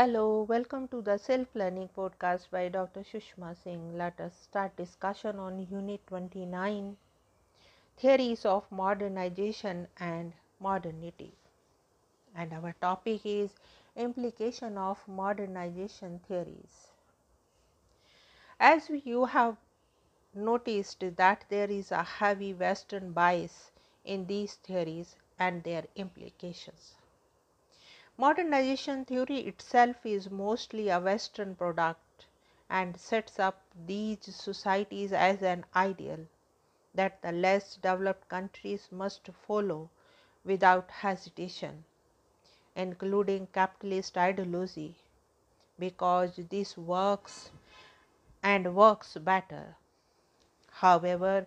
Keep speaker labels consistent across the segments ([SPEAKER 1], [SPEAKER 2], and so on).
[SPEAKER 1] Hello, welcome to the Self Learning Podcast by Dr. Sushma Singh. Let us start discussion on Unit 29 Theories of Modernization and Modernity. And our topic is Implication of Modernization Theories. As you have noticed that there is a heavy Western bias in these theories and their implications. Modernization theory itself is mostly a Western product and sets up these societies as an ideal that the less developed countries must follow without hesitation, including capitalist ideology, because this works and works better. However,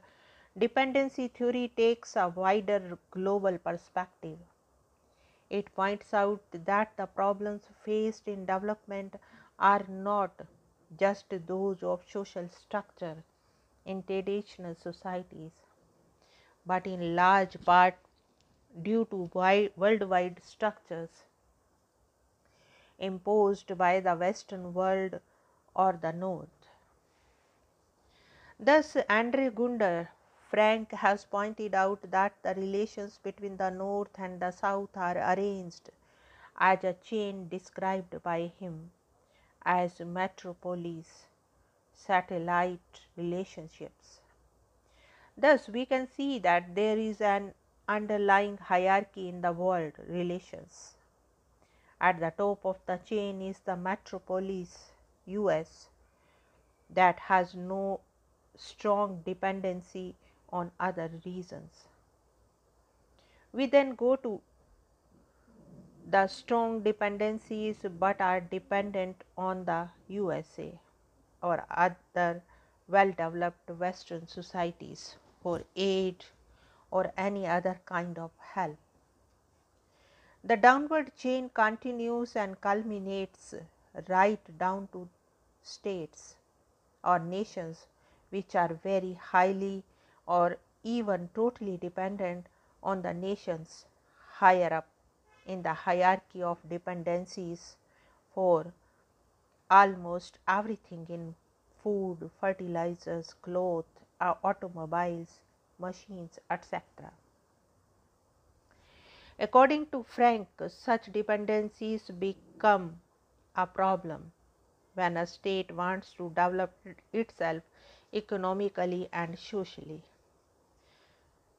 [SPEAKER 1] dependency theory takes a wider global perspective it points out that the problems faced in development are not just those of social structure in traditional societies, but in large part due to wide, worldwide structures imposed by the Western world or the North. Thus, Andre Gunder Frank has pointed out that the relations between the North and the South are arranged as a chain described by him as metropolis satellite relationships. Thus, we can see that there is an underlying hierarchy in the world relations. At the top of the chain is the metropolis US that has no strong dependency on other reasons. We then go to the strong dependencies but are dependent on the USA or other well developed Western societies for aid or any other kind of help. The downward chain continues and culminates right down to states or nations which are very highly or even totally dependent on the nations higher up in the hierarchy of dependencies for almost everything in food, fertilizers, clothes, uh, automobiles, machines, etc. According to Frank, such dependencies become a problem when a state wants to develop itself economically and socially.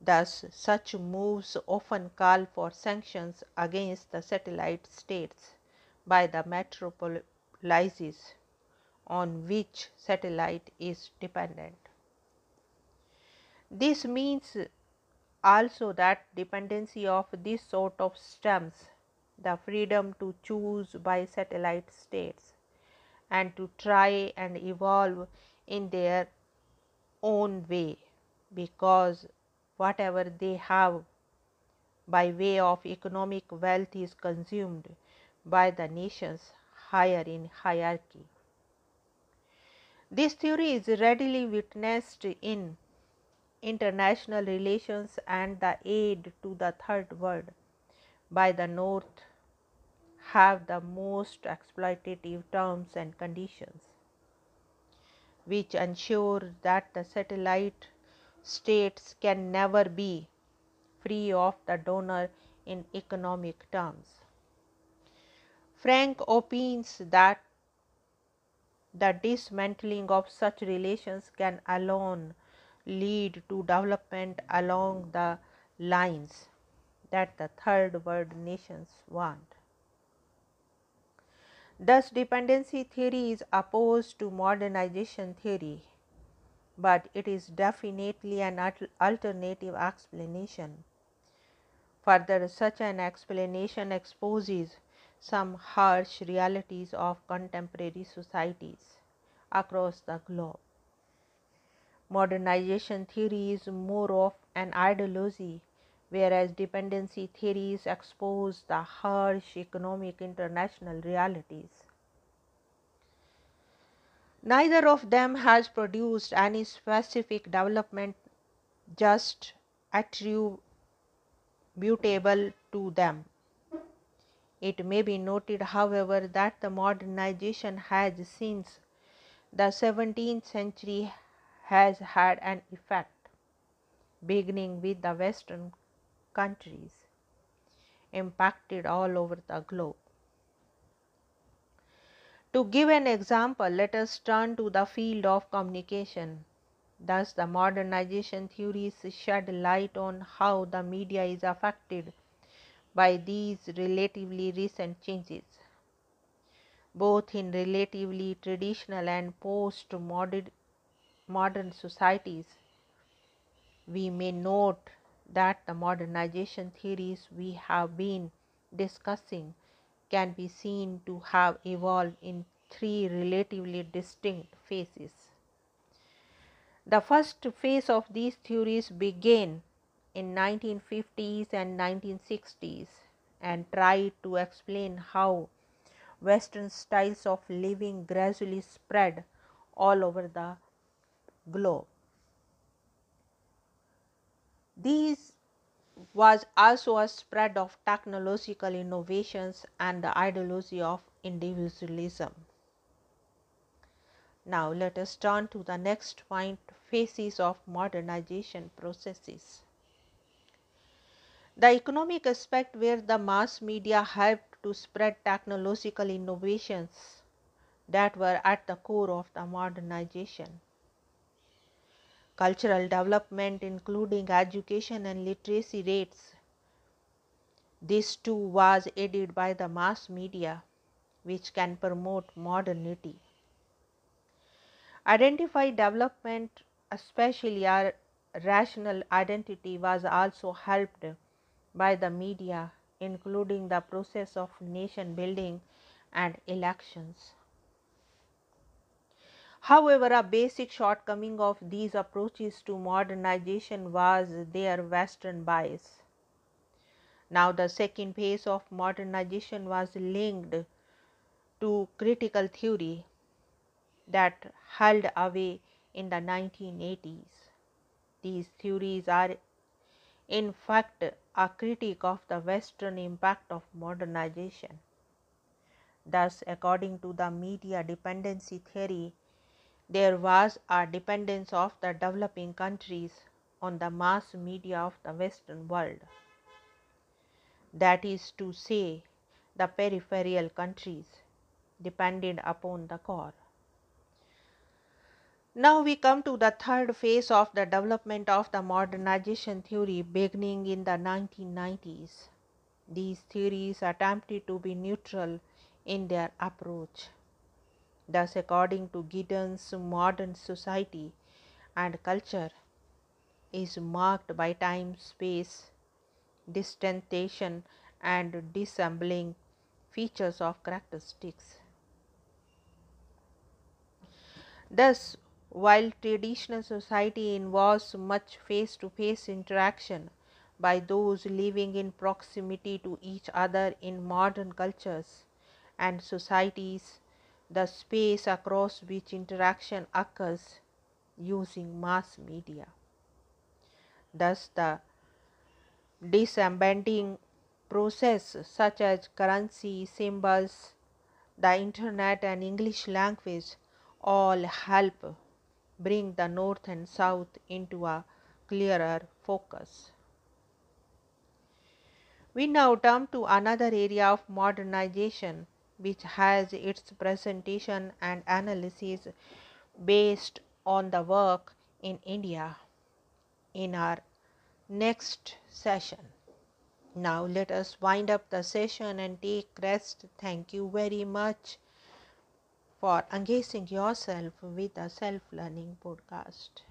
[SPEAKER 1] Thus, such moves often call for sanctions against the satellite states by the metropolises on which satellite is dependent. This means also that dependency of this sort of stems the freedom to choose by satellite states and to try and evolve in their own way because whatever they have by way of economic wealth is consumed by the nations higher in hierarchy. This theory is readily witnessed in international relations and the aid to the third world by the North have the most exploitative terms and conditions, which ensure that the satellite states can never be free of the donor in economic terms. Frank opines that the dismantling of such relations can alone lead to development along the lines that the third world nations want. Thus, dependency theory is opposed to modernization theory but it is definitely an alternative explanation. Further, such an explanation exposes some harsh realities of contemporary societies across the globe. Modernization theory is more of an ideology, whereas dependency theories expose the harsh economic international realities. Neither of them has produced any specific development just attributable to them. It may be noted, however, that the modernization has since the 17th century has had an effect, beginning with the Western countries impacted all over the globe. To give an example, let us turn to the field of communication. Thus, the modernization theories shed light on how the media is affected by these relatively recent changes. Both in relatively traditional and post modern societies, we may note that the modernization theories we have been discussing can be seen to have evolved in three relatively distinct phases. The first phase of these theories began in 1950s and 1960s and tried to explain how western styles of living gradually spread all over the globe. These was also a spread of technological innovations and the ideology of individualism. Now, let us turn to the next point phases of modernization processes. The economic aspect where the mass media helped to spread technological innovations that were at the core of the modernization cultural development including education and literacy rates. This too was aided by the mass media which can promote modernity. Identify development especially our rational identity was also helped by the media including the process of nation building and elections. However, a basic shortcoming of these approaches to modernization was their Western bias. Now, the second phase of modernization was linked to critical theory that held away in the 1980s. These theories are in fact a critique of the Western impact of modernization. Thus, according to the media dependency theory, there was a dependence of the developing countries on the mass media of the Western world. That is to say, the peripheral countries depended upon the core. Now we come to the third phase of the development of the modernization theory beginning in the 1990s. These theories attempted to be neutral in their approach. Thus, according to Giddens, modern society and culture is marked by time, space, distanciation, and disembedding features of characteristics. Thus, while traditional society involves much face to face interaction by those living in proximity to each other in modern cultures and societies the space across which interaction occurs using mass media. Thus, the disembedding process such as currency, symbols, the internet and English language all help bring the north and south into a clearer focus. We now turn to another area of modernization which has its presentation and analysis based on the work in India in our next session. Now, let us wind up the session and take rest. Thank you very much for engaging yourself with the self learning podcast.